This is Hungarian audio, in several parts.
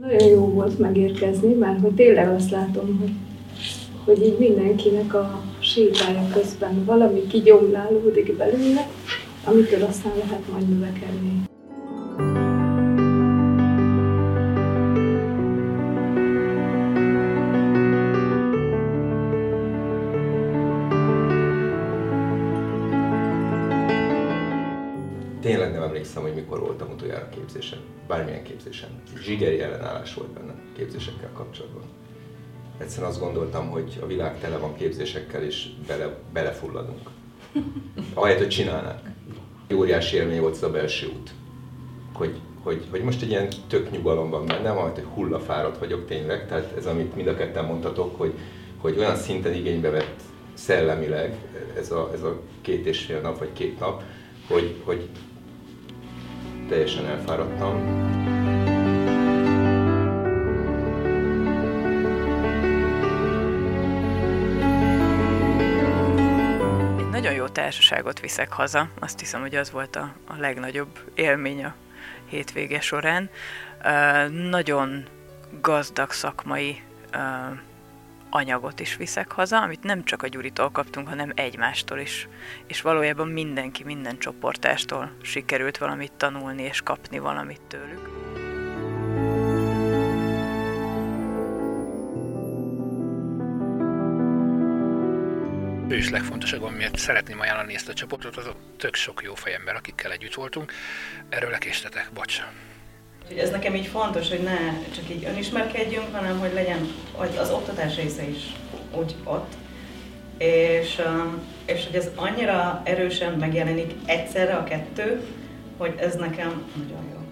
Nagyon jó volt megérkezni, mert hogy tényleg azt látom, hogy, hogy így mindenkinek a sétája közben valami kigyomlálódik belőle, amitől aztán lehet majd növekedni. Tényleg nem emlékszem, hogy mikor voltam utoljára képzésen, bármilyen képzésen. Zsigeri ellenállás volt benne képzésekkel kapcsolatban. Egyszerűen azt gondoltam, hogy a világ tele van képzésekkel, és bele, belefulladunk. Ahelyett, hogy csinálnánk. Óriási élmény volt ez a belső út. Hogy, hogy, hogy most egy ilyen tök nyugalom van bennem, majd hogy hullafáradt vagyok tényleg, tehát ez, amit mind a ketten mondhatok, hogy, hogy olyan szinten igénybe vett szellemileg ez a, ez a két és fél nap, vagy két nap, hogy, hogy teljesen elfáradtam. Nagyon jó társaságot viszek haza. Azt hiszem, hogy az volt a, a legnagyobb élmény a hétvége során. Uh, nagyon gazdag szakmai uh, anyagot is viszek haza, amit nem csak a Gyuritól kaptunk, hanem egymástól is. És valójában mindenki, minden csoportástól sikerült valamit tanulni és kapni valamit tőlük. is legfontosabb, amiért szeretném ajánlani ezt a csoportot, az tök sok jó fejember, akikkel együtt voltunk. Erről lekéstetek, bocs. Úgyhogy ez nekem így fontos, hogy ne csak így önismerkedjünk, hanem hogy legyen hogy az oktatás része is úgy ott. És, um, és hogy ez annyira erősen megjelenik egyszerre a kettő, hogy ez nekem nagyon jó.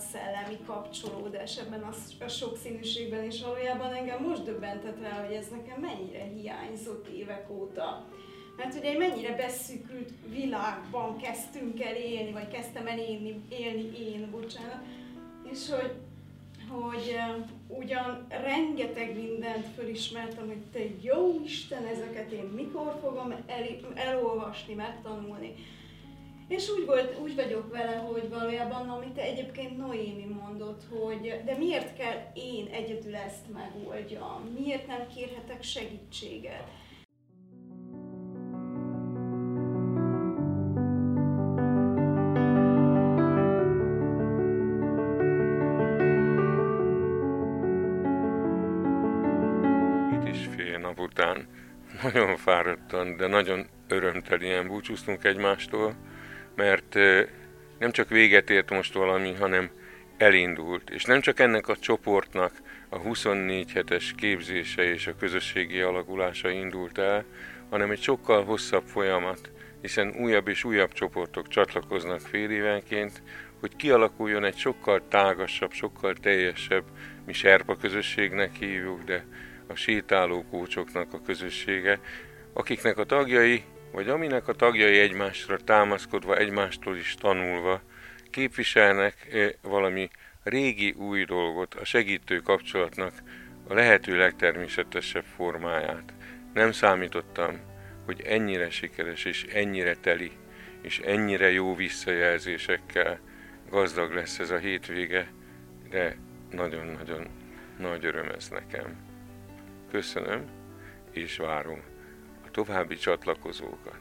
Szellemi kapcsolódás ebben a, a sokszínűségben, és valójában engem most döbbentett rá, hogy ez nekem mennyire hiányzott évek óta. Mert ugye mennyire beszűkült világban kezdtünk el élni, vagy kezdtem el élni, élni én, bocsánat, és hogy, hogy uh, ugyan rengeteg mindent fölismertem, hogy te jó Isten, ezeket én mikor fogom el, elolvasni, megtanulni. És úgy, volt, úgy vagyok vele, hogy valójában, amit egyébként Noémi mondott, hogy de miért kell én egyedül ezt megoldjam? Miért nem kérhetek segítséget? Nap után nagyon fáradtan, de nagyon örömtelien búcsúztunk egymástól, mert nem csak véget ért most valami, hanem elindult. És nem csak ennek a csoportnak a 24 hetes képzése és a közösségi alakulása indult el, hanem egy sokkal hosszabb folyamat, hiszen újabb és újabb csoportok csatlakoznak fél évenként, hogy kialakuljon egy sokkal tágasabb, sokkal teljesebb, mi serpa közösségnek hívjuk, de a sétáló kócsoknak a közössége, akiknek a tagjai, vagy aminek a tagjai egymásra támaszkodva, egymástól is tanulva, képviselnek eh, valami régi új dolgot, a segítő kapcsolatnak a lehető legtermészetesebb formáját. Nem számítottam, hogy ennyire sikeres és ennyire teli, és ennyire jó visszajelzésekkel gazdag lesz ez a hétvége, de nagyon-nagyon nagy öröm ez nekem. Köszönöm, és várom további csatlakozókat.